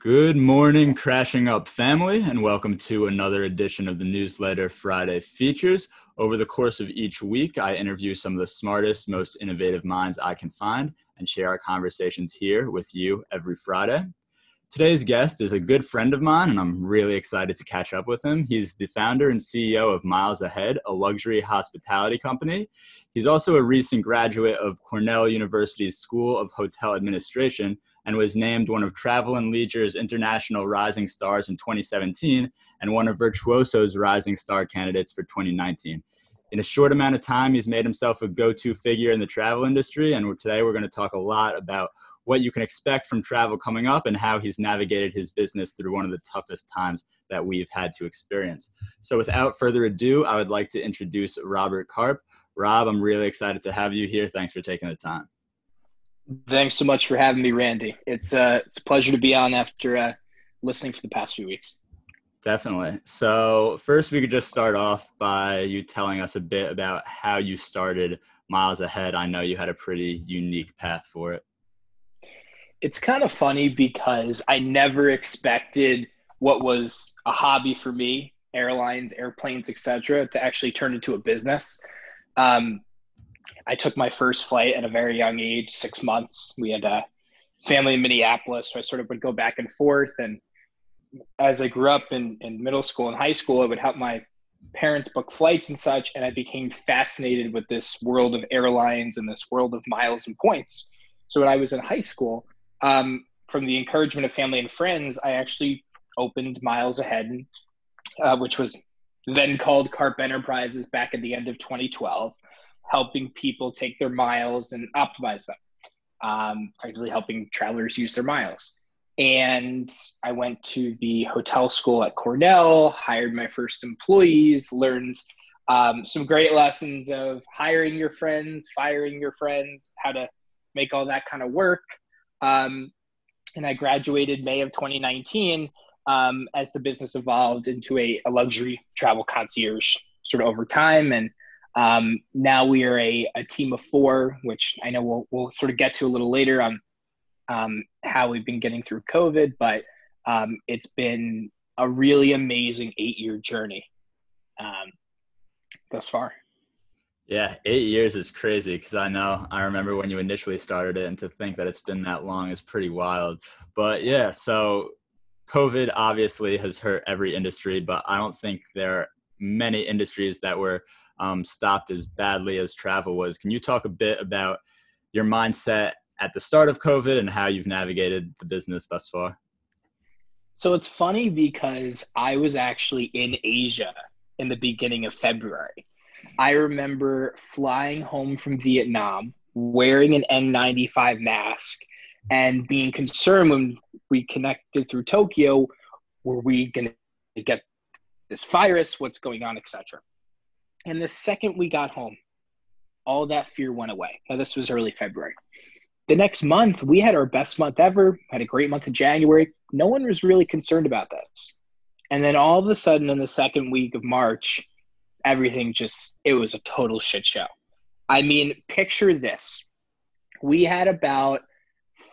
Good morning, Crashing Up family, and welcome to another edition of the newsletter Friday Features. Over the course of each week, I interview some of the smartest, most innovative minds I can find and share our conversations here with you every Friday. Today's guest is a good friend of mine, and I'm really excited to catch up with him. He's the founder and CEO of Miles Ahead, a luxury hospitality company. He's also a recent graduate of Cornell University's School of Hotel Administration and was named one of Travel and Leisure's International Rising Stars in 2017 and one of Virtuoso's Rising Star candidates for 2019. In a short amount of time, he's made himself a go to figure in the travel industry. And today we're going to talk a lot about what you can expect from travel coming up and how he's navigated his business through one of the toughest times that we've had to experience. So, without further ado, I would like to introduce Robert Karp. Rob, I'm really excited to have you here. Thanks for taking the time. Thanks so much for having me, Randy. It's uh, it's a pleasure to be on after uh, listening for the past few weeks. Definitely. So, first, we could just start off by you telling us a bit about how you started Miles Ahead. I know you had a pretty unique path for it. It's kind of funny because I never expected what was a hobby for me, airlines, airplanes, etc., to actually turn into a business. Um, I took my first flight at a very young age, six months. We had a family in Minneapolis, so I sort of would go back and forth. And as I grew up in, in middle school and high school, I would help my parents book flights and such. And I became fascinated with this world of airlines and this world of miles and points. So when I was in high school, um, from the encouragement of family and friends, I actually opened Miles Ahead, uh, which was then called Karp Enterprises back at the end of 2012 helping people take their miles and optimize them, um, effectively helping travelers use their miles. And I went to the hotel school at Cornell, hired my first employees, learned um, some great lessons of hiring your friends, firing your friends, how to make all that kind of work. Um, and I graduated May of 2019 um, as the business evolved into a, a, luxury travel concierge sort of over time. And um, now we are a, a team of four, which I know we'll, we'll sort of get to a little later on um, how we've been getting through COVID, but um, it's been a really amazing eight year journey um, thus far. Yeah, eight years is crazy because I know I remember when you initially started it, and to think that it's been that long is pretty wild. But yeah, so COVID obviously has hurt every industry, but I don't think there are many industries that were um, stopped as badly as travel was. Can you talk a bit about your mindset at the start of COVID and how you've navigated the business thus far? So it's funny because I was actually in Asia in the beginning of February. I remember flying home from Vietnam wearing an N95 mask and being concerned when we connected through Tokyo were we going to get this virus, what's going on, etc. And the second we got home, all that fear went away. Now, this was early February. The next month, we had our best month ever, had a great month in January. No one was really concerned about this. And then all of a sudden, in the second week of March, everything just, it was a total shit show. I mean, picture this. We had about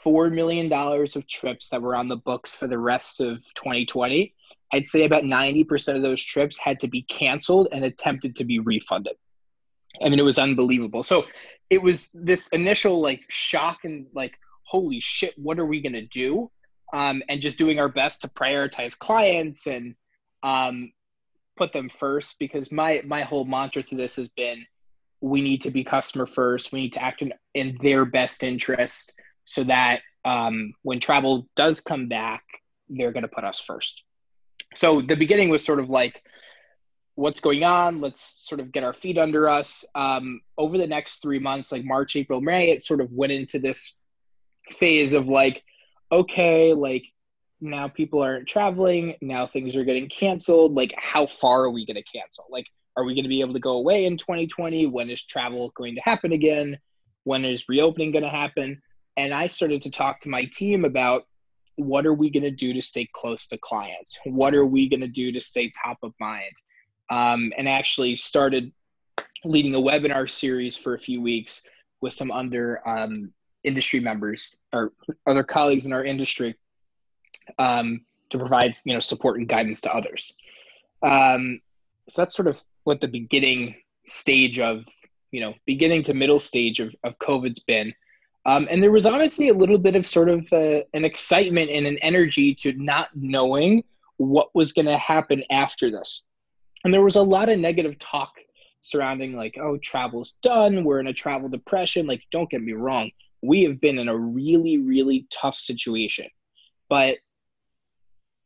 $4 million of trips that were on the books for the rest of 2020. I'd say about 90% of those trips had to be canceled and attempted to be refunded. I mean, it was unbelievable. So it was this initial like shock and like, holy shit, what are we going to do? Um, and just doing our best to prioritize clients and um, put them first because my my whole mantra to this has been we need to be customer first we need to act in, in their best interest so that um, when travel does come back they're going to put us first so the beginning was sort of like what's going on? Let's sort of get our feet under us. Um, over the next three months like march april may it sort of went into this phase of like okay like now people aren't traveling now things are getting canceled like how far are we going to cancel? Like are we going to be able to go away in 2020 when is travel going to happen again? When is reopening going to happen? And i started to talk to my team about what are we going to do to stay close to clients? What are we going to do to stay top of mind? Um, and actually started leading a webinar series for a few weeks with some under um, industry members or other colleagues in our industry um, to provide you know support and guidance to others. Um, so that's sort of what the beginning stage of you know beginning to middle stage of, of COVID's been. Um, and there was honestly a little bit of sort of uh, an excitement and an energy to not knowing what was going to happen after this. And there was a lot of negative talk surrounding, like, oh, travel's done. We're in a travel depression. Like, don't get me wrong. We have been in a really, really tough situation. But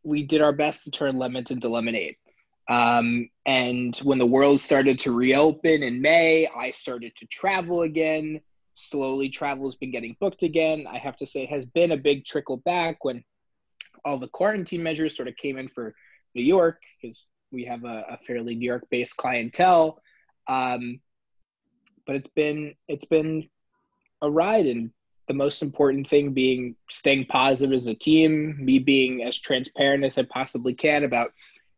we did our best to turn lemons into lemonade. Um, and when the world started to reopen in May, I started to travel again slowly travel has been getting booked again. I have to say, it has been a big trickle back when all the quarantine measures sort of came in for New York because we have a, a, fairly New York based clientele. Um, but it's been it's been a ride, and the most important thing being staying positive as a team, me being as transparent as I possibly can about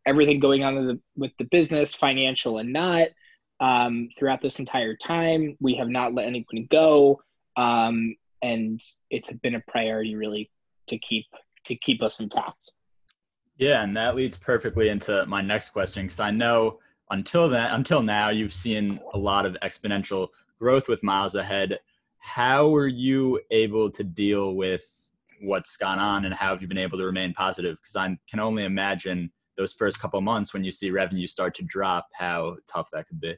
everything going on the, with the business, financial and not um, throughout this entire time. We have not let anyone go, um, and it's been a priority really to keep to keep us intact. Yeah, and that leads perfectly into my next question because I know until then, until now, you've seen a lot of exponential growth with Miles Ahead. How were you able to deal with what's gone on, and how have you been able to remain positive? Because I can only imagine those first couple months when you see revenue start to drop, how tough that could be.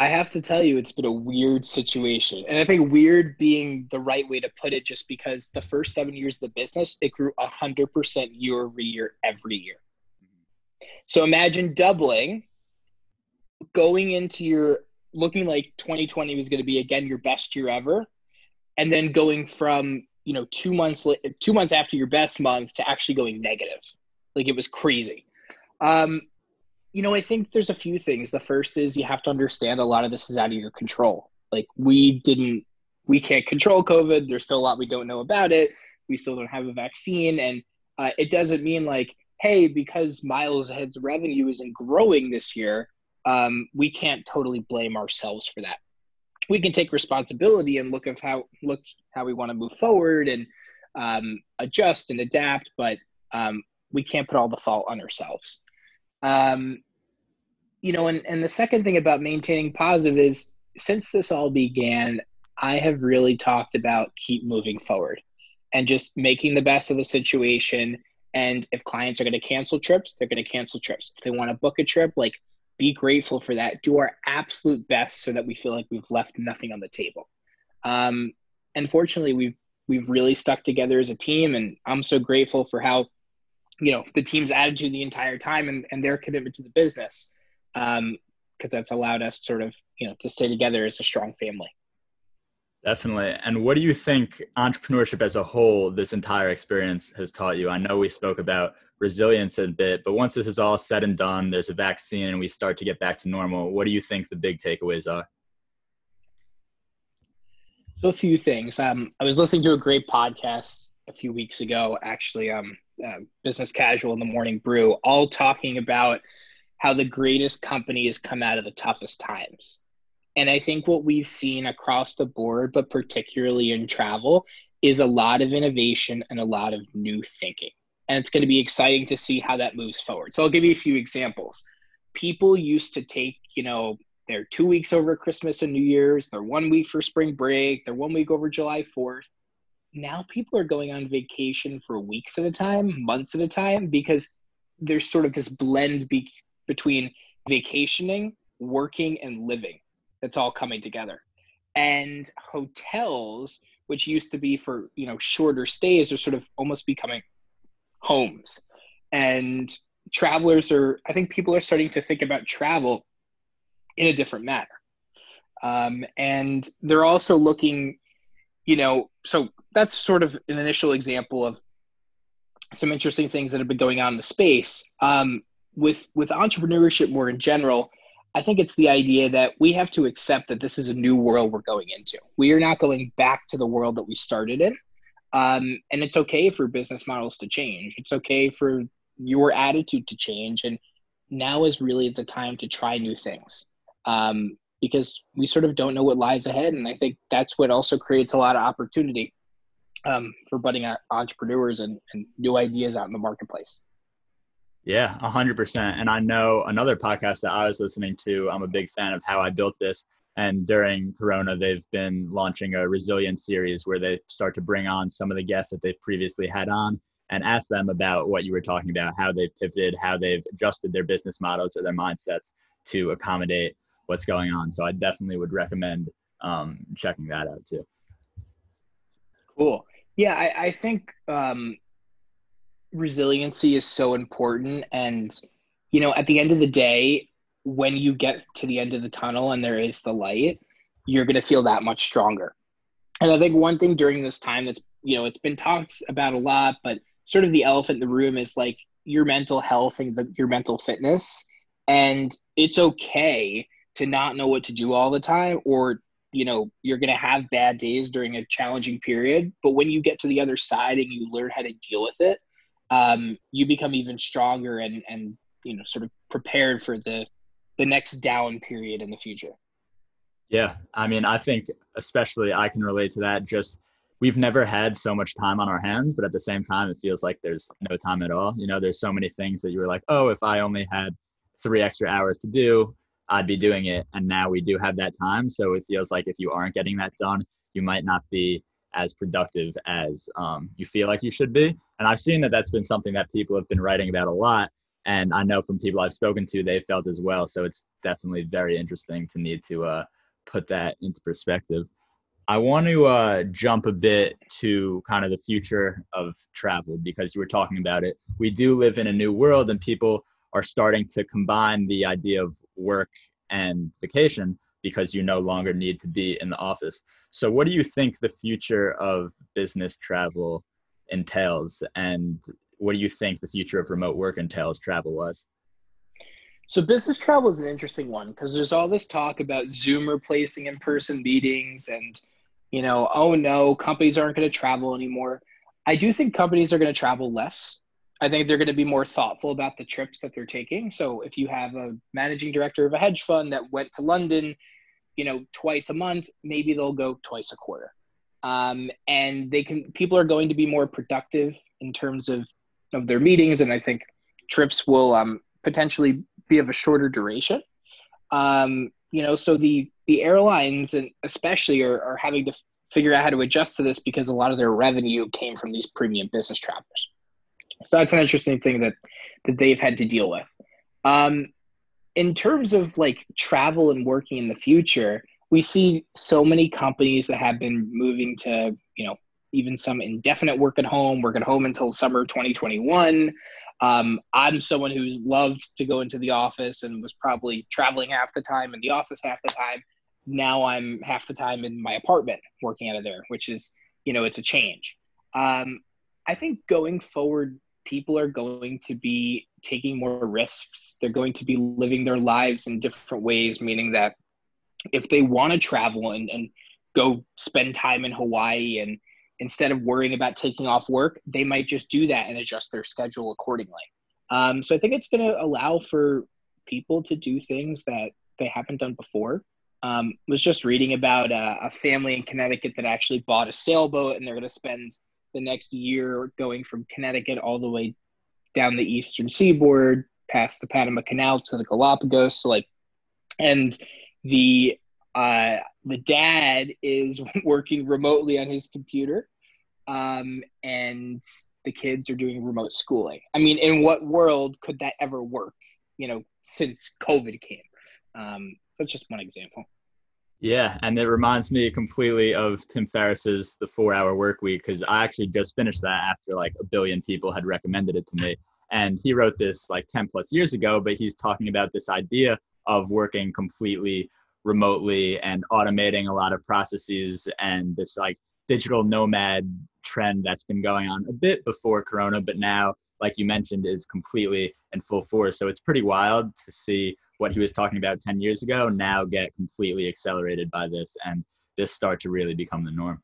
I have to tell you, it's been a weird situation. And I think weird being the right way to put it, just because the first seven years of the business, it grew 100% year over year every year. So imagine doubling, going into your looking like 2020 was going to be again your best year ever, and then going from you know two months two months after your best month to actually going negative like it was crazy um you know i think there's a few things. The first is you have to understand a lot of this is out of your control. Like we didn't we can't control covid. There's still a lot we don't know about it. We still don't have a vaccine. And uh, it doesn't mean like hey because miles ahead's revenue isn't growing this year um, we can't totally blame ourselves for that. We can take responsibility and look of how look how we want to move forward and um, adjust and adapt, but um, we can't put all the fault on ourselves. Um, you know, and, and the second thing about maintaining positive is since this all began, I have really talked about keep moving forward and just making the best of the situation. And if clients are going to cancel trips, they're going to cancel trips. If they want to book a trip, like be grateful for that, do our absolute best so that we feel like we've left nothing on the table. Um, and fortunately, we've we've really stuck together as a team, and I'm so grateful for how you know the team's attitude the entire time and, and their commitment to the business because um, that's allowed us sort of you know to stay together as a strong family. Definitely. And what do you think entrepreneurship as a whole, this entire experience has taught you? I know we spoke about resilience a bit, but once this is all said and done, there's a vaccine and we start to get back to normal. What do you think the big takeaways are? So a few things. Um, I was listening to a great podcast a few weeks ago, actually, um, uh, Business Casual in the Morning Brew, all talking about how the greatest companies come out of the toughest times. And I think what we've seen across the board, but particularly in travel, is a lot of innovation and a lot of new thinking. And it's going to be exciting to see how that moves forward. So I'll give you a few examples. People used to take, you know, their two weeks over Christmas and New Year's, their one week for spring break, their one week over July 4th. Now people are going on vacation for weeks at a time, months at a time, because there's sort of this blend be- between vacationing, working, and living that's all coming together. And hotels, which used to be for you know shorter stays, are sort of almost becoming homes. And travelers are, I think people are starting to think about travel in a different manner. Um, and they're also looking, you know, so that's sort of an initial example of some interesting things that have been going on in the space. Um, with with entrepreneurship more in general, I think it's the idea that we have to accept that this is a new world we're going into. We are not going back to the world that we started in. Um, and it's okay for business models to change. It's okay for your attitude to change. And now is really the time to try new things um, because we sort of don't know what lies ahead. And I think that's what also creates a lot of opportunity. Um, for budding entrepreneurs and, and new ideas out in the marketplace. Yeah, 100%. And I know another podcast that I was listening to, I'm a big fan of How I Built This. And during Corona, they've been launching a resilience series where they start to bring on some of the guests that they've previously had on and ask them about what you were talking about, how they've pivoted, how they've adjusted their business models or their mindsets to accommodate what's going on. So I definitely would recommend um, checking that out too. Cool. Yeah, I, I think um, resiliency is so important. And, you know, at the end of the day, when you get to the end of the tunnel and there is the light, you're going to feel that much stronger. And I think one thing during this time that's, you know, it's been talked about a lot, but sort of the elephant in the room is like your mental health and the, your mental fitness. And it's okay to not know what to do all the time or you know you're going to have bad days during a challenging period but when you get to the other side and you learn how to deal with it um, you become even stronger and and you know sort of prepared for the the next down period in the future. Yeah i mean i think especially i can relate to that. Just we've never had so much time on our hands but at the same time it feels like there's no time at all. You know there's so many things that you were like oh if i only had three extra hours to do i'd be doing it and now we do have that time so it feels like if you aren't getting that done you might not be as productive as um, you feel like you should be. And I've seen that that's been something that people have been writing about a lot. And I know from people I've spoken to, they felt as well. So it's definitely very interesting to need to uh, put that into perspective. I want to uh, jump a bit to kind of the future of travel because you were talking about it. We do live in a new world, and people are starting to combine the idea of work and vacation because you no longer need to be in the office. So, what do you think the future of business travel entails, and what do you think the future of remote work entails travel wise? So, business travel is an interesting one because there's all this talk about Zoom replacing in person meetings, and you know, oh no, companies aren't going to travel anymore. I do think companies are going to travel less. I think they're going to be more thoughtful about the trips that they're taking. So if you have a managing director of a hedge fund that went to London, you know, twice a month, maybe they'll go twice a quarter. Um, and they can people are going to be more productive in terms of of their meetings, and I think trips will um, potentially be of a shorter duration. Um, you know, so the the airlines and especially are, are having to figure out how to adjust to this because a lot of their revenue came from these premium business travelers. So that's an interesting thing that that they've had to deal with. Um, in terms of like travel and working in the future, we see so many companies that have been moving to you know even some indefinite work at home, work at home until summer 2021. Um, I'm someone who's loved to go into the office and was probably traveling half the time in the office half the time. Now I'm half the time in my apartment working out of there, which is, you know, it's a change. Um, I think going forward, people are going to be taking more risks. They're going to be living their lives in different ways, meaning that if they want to travel and, and go spend time in Hawaii and instead of worrying about taking off work, they might just do that and adjust their schedule accordingly. Um, so I think it's going to allow for people to do things that they haven't done before. Um, was just reading about a, a family in Connecticut that actually bought a sailboat and they're going to spend the next year going from Connecticut all the way down the eastern seaboard past the Panama Canal to the Galapagos. So like, and the uh, the dad is working remotely on his computer, um, and the kids are doing remote schooling. I mean, in what world could that ever work? You know, since COVID came. Um, that's just one example. Yeah, and it reminds me completely of Tim Ferriss's The Four Hour Work Week because I actually just finished that after like a billion people had recommended it to me. And he wrote this like 10 plus years ago, but he's talking about this idea of working completely remotely and automating a lot of processes and this like digital nomad trend that's been going on a bit before Corona, but now, like you mentioned, is completely in full force. So it's pretty wild to see what he was talking about 10 years ago now get completely accelerated by this and this start to really become the norm.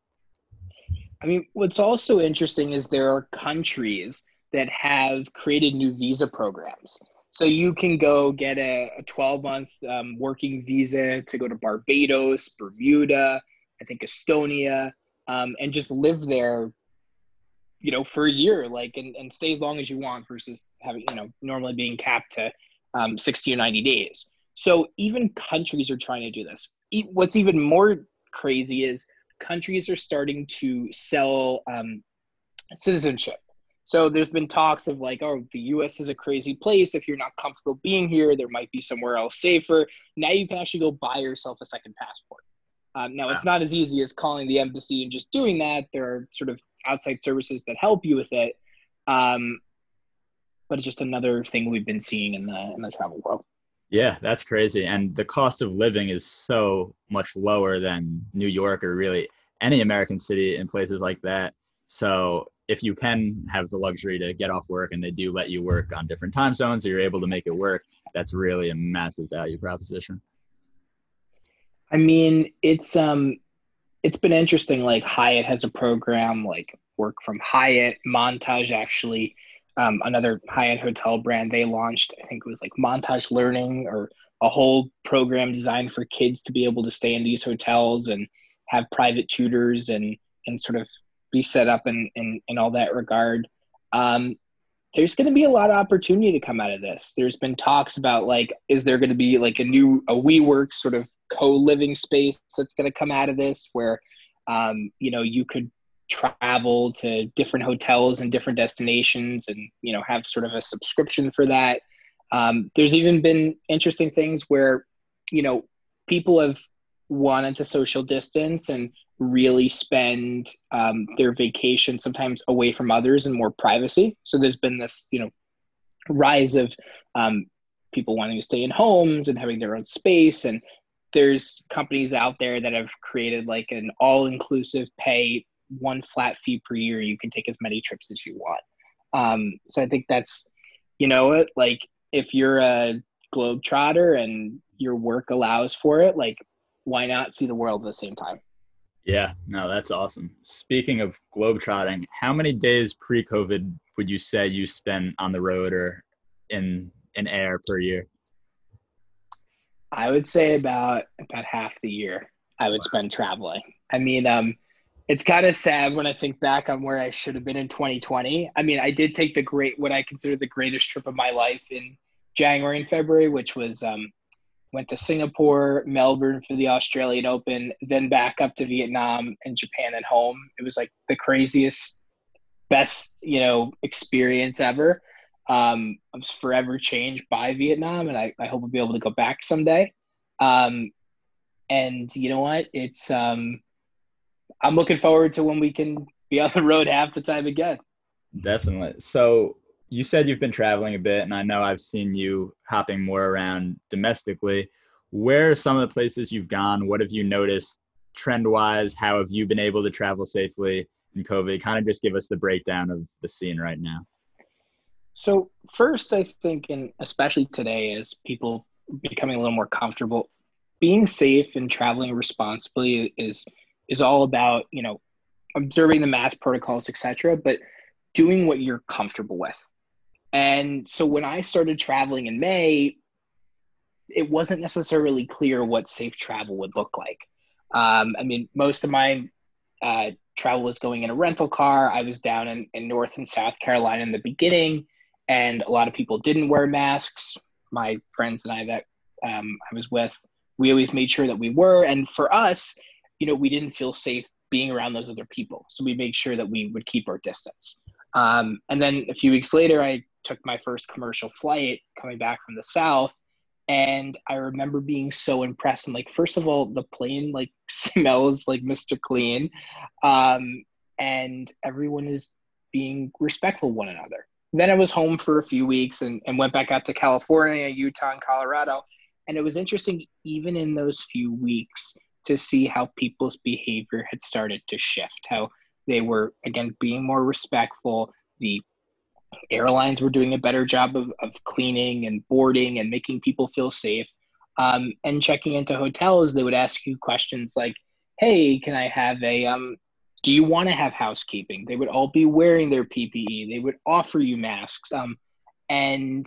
I mean, what's also interesting is there are countries that have created new visa programs. So you can go get a, a 12 month um, working visa to go to Barbados, Bermuda, I think Estonia, um, and just live there you know, for a year, like, and, and stay as long as you want versus having, you know, normally being capped to um, 60 or 90 days. So even countries are trying to do this. What's even more crazy is countries are starting to sell um, citizenship. So there's been talks of like, oh, the U.S. is a crazy place. If you're not comfortable being here, there might be somewhere else safer. Now you can actually go buy yourself a second passport. Um, now wow. it's not as easy as calling the embassy and just doing that. There are sort of outside services that help you with it. Um, but it's just another thing we've been seeing in the in the travel world. Yeah, that's crazy. And the cost of living is so much lower than New York or really any American city in places like that. So if you can have the luxury to get off work and they do let you work on different time zones or you're able to make it work, that's really a massive value proposition. I mean, it's um it's been interesting. Like Hyatt has a program like work from Hyatt, Montage actually, um, another Hyatt hotel brand, they launched, I think it was like Montage Learning or a whole program designed for kids to be able to stay in these hotels and have private tutors and and sort of be set up in in, in all that regard. Um, there's going to be a lot of opportunity to come out of this. There's been talks about like, is there going to be like a new a WeWork sort of co-living space that's going to come out of this, where um, you know you could travel to different hotels and different destinations, and you know have sort of a subscription for that. Um, there's even been interesting things where you know people have wanted to social distance and really spend um, their vacation sometimes away from others and more privacy. So there's been this, you know, rise of um, people wanting to stay in homes and having their own space. And there's companies out there that have created like an all-inclusive pay one flat fee per year. You can take as many trips as you want. Um, so I think that's, you know, it like if you're a globe trotter and your work allows for it, like why not see the world at the same time? Yeah, no, that's awesome. Speaking of globetrotting, how many days pre-COVID would you say you spent on the road or in in air per year? I would say about about half the year I would wow. spend traveling. I mean, um, it's kind of sad when I think back on where I should have been in 2020. I mean, I did take the great what I consider the greatest trip of my life in January and February, which was um, went to Singapore, Melbourne for the Australian Open, then back up to Vietnam and Japan and home. It was like the craziest, best, you know, experience ever. Um, I was forever changed by Vietnam, and I, I hope I'll be able to go back someday. Um, and you know what? It's um, I'm looking forward to when we can be on the road half the time again. Definitely. So you said you've been traveling a bit, and I know I've seen you hopping more around domestically. Where are some of the places you've gone? What have you noticed trend wise? How have you been able to travel safely in COVID? Kind of just give us the breakdown of the scene right now. So, first, I think, and especially today, as people becoming a little more comfortable, being safe and traveling responsibly is is all about you know observing the mask protocols, etc. But doing what you're comfortable with. And so when I started traveling in May, it wasn't necessarily clear what safe travel would look like. Um, I mean, most of my uh, travel was going in a rental car. I was down in, in North and South Carolina in the beginning, and a lot of people didn't wear masks. My friends and I that um, I was with, we always made sure that we were. And for us, you know, we didn't feel safe being around those other people. So we made sure that we would keep our distance. Um, and then a few weeks later, I took my first commercial flight coming back from the south. And i remember being so impressed. And like first of all the plane like smells like mr clean. Um, and everyone is being respectful one another. Then i was home for a few weeks and, and went back out to california utah and colorado. And it was interesting even in those few weeks to see how people's behavior had started to shift how they were again being more respectful the airlines were doing a better job of, of cleaning and boarding and making people feel safe. Um, and checking into hotels, they would ask you questions like, "Hey, can I have a um, do you want to have housekeeping?" They would all be wearing their PPE. They would offer you masks, um, and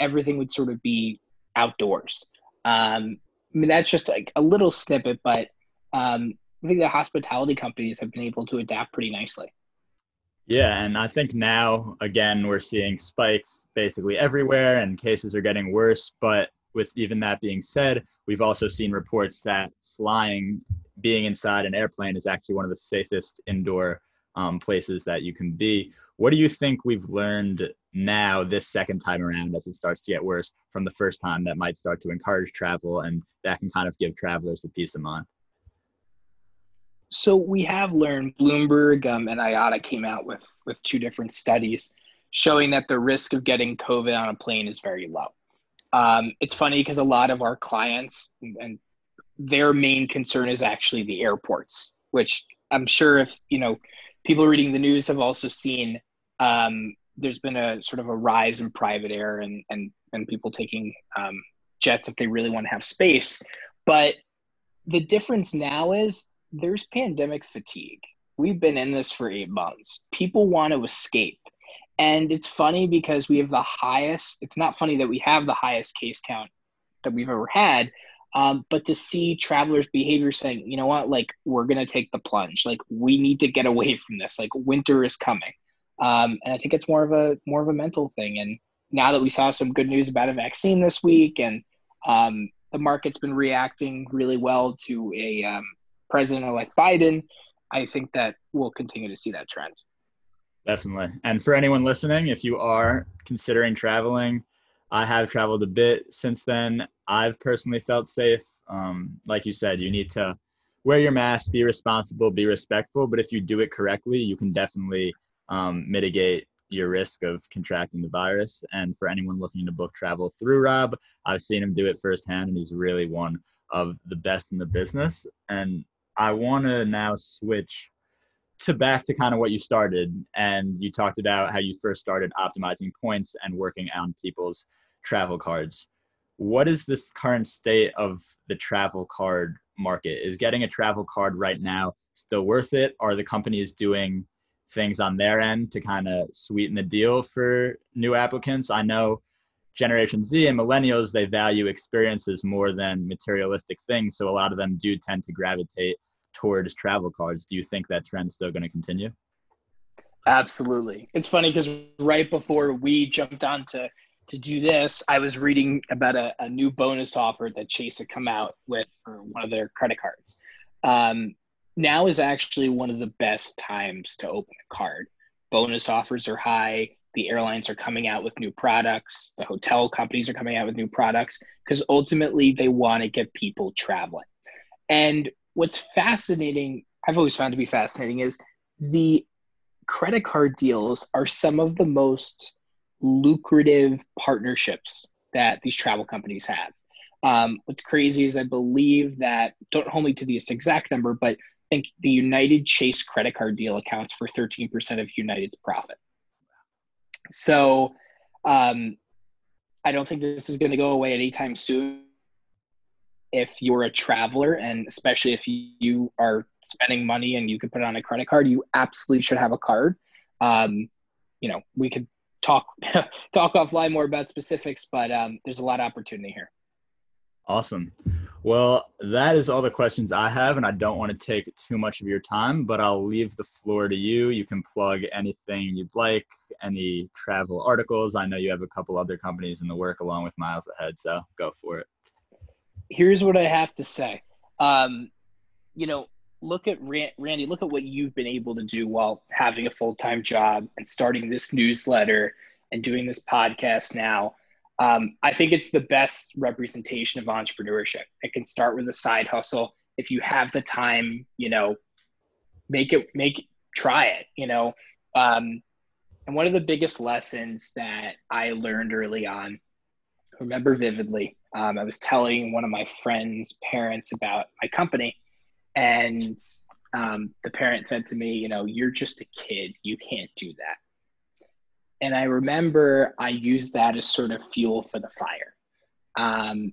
everything would sort of be outdoors. Um, mean, that's just like a little snippet, but um, I think the hospitality companies have been able to adapt pretty nicely. Yeah, and I think now again we're seeing spikes basically everywhere, and cases are getting worse. But with even that being said, we've also seen reports that flying, being inside an airplane, is actually one of the safest indoor um, places that you can be. What do you think we've learned now, this second time around, as it starts to get worse from the first time, that might start to encourage travel and that can kind of give travelers the peace of mind? So we have learned Bloomberg um, and IATA came out with with two different studies showing that the risk of getting COVID on a plane is very low. Um, it's funny because a lot of our clients and their main concern is actually the airports, which I'm sure if you know people reading the news have also seen. Um, there's been a sort of a rise in private air and and and people taking um, jets if they really want to have space, but the difference now is there's pandemic fatigue. We've been in this for eight months. People want to escape. And it's funny because we have the highest, it's not funny that we have the highest case count that we've ever had. Um, but to see travelers' behavior saying, you know what, like we're going to take the plunge, like we need to get away from this, like winter is coming. Um, and I think it's more of a more of a mental thing. And now that we saw some good news about a vaccine this week, and um, the market's been reacting really well to a um, president-elect Biden, I think that we'll continue to see that trend. Definitely. And for anyone listening, if you are considering traveling, I have traveled a bit since then. I've personally felt safe. Um, like you said, you need to wear your mask, be responsible, be respectful. But if you do it correctly, you can definitely um, mitigate your risk of contracting the virus. And for anyone looking to book travel through Rob, I've seen him do it firsthand, and he's really one of the best in the business. And I want to now switch to back to kind of what you started. And you talked about how you first started optimizing points and working on people's travel cards. What is this current state of the travel card market? Is getting a travel card right now still worth it? Are the companies doing things on their end to kind of sweeten the deal for new applicants? I know Generation Z and millennials, they value experiences more than materialistic things. So a lot of them do tend to gravitate towards travel cards. Do you think that trend's still going to continue? Absolutely. It's funny because right before we jumped on to, to do this, I was reading about a, a new bonus offer that Chase had come out with for one of their credit cards. Um, now is actually one of the best times to open a card. Bonus offers are high. The airlines are coming out with new products. The hotel companies are coming out with new products because ultimately they want to get people traveling. And what's fascinating, I've always found to be fascinating, is the credit card deals are some of the most lucrative partnerships that these travel companies have. Um, what's crazy is I believe that, don't hold me to this exact number, but think the United Chase credit card deal accounts for 13% of United's profit. So um, I don't think this is going to go away anytime soon if you're a traveler and especially if you are spending money and you can put it on a credit card, you absolutely should have a card. Um, you know, we could talk talk offline more about specifics, but um, there's a lot of opportunity here. Awesome. Well, that is all the questions I have, and I don't want to take too much of your time, but I'll leave the floor to you. You can plug anything you'd like, any travel articles. I know you have a couple other companies in the work along with Miles Ahead, so go for it here's what I have to say. Um, you know, look at Randy, look at what you've been able to do while having a full time job and starting this newsletter and doing this podcast now. Um, I think it's the best representation of entrepreneurship. It can start with a side hustle. If you have the time, you know, make it, make, try it, you know. Um, and one of the biggest lessons that I learned early on, remember vividly, um, I was telling one of my friends' parents about my company, and um, the parent said to me, You know, you're just a kid. You can't do that. And I remember I used that as sort of fuel for the fire. Um,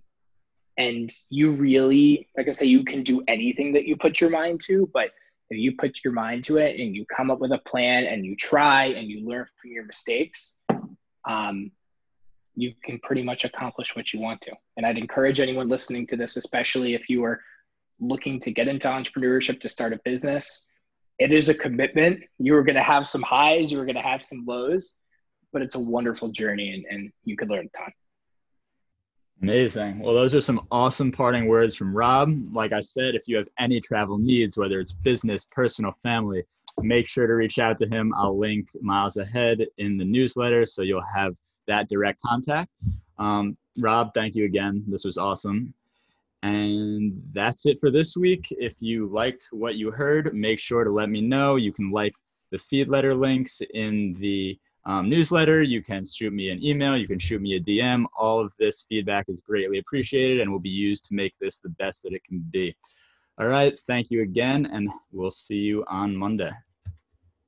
and you really, like I say, you can do anything that you put your mind to, but if you put your mind to it and you come up with a plan and you try and you learn from your mistakes, um, you can pretty much accomplish what you want to. And I'd encourage anyone listening to this, especially if you are looking to get into entrepreneurship to start a business, it is a commitment. You're going to have some highs, you're going to have some lows, but it's a wonderful journey and, and you can learn a ton. Amazing. Well, those are some awesome parting words from Rob. Like I said, if you have any travel needs, whether it's business, personal, family, make sure to reach out to him. I'll link miles ahead in the newsletter so you'll have that direct contact. Um, Rob, thank you again. This was awesome. And that's it for this week. If you liked what you heard, make sure to let me know. You can like the feed letter links in the um, newsletter. You can shoot me an email. You can shoot me a DM. All of this feedback is greatly appreciated and will be used to make this the best that it can be. All right. Thank you again, and we'll see you on Monday.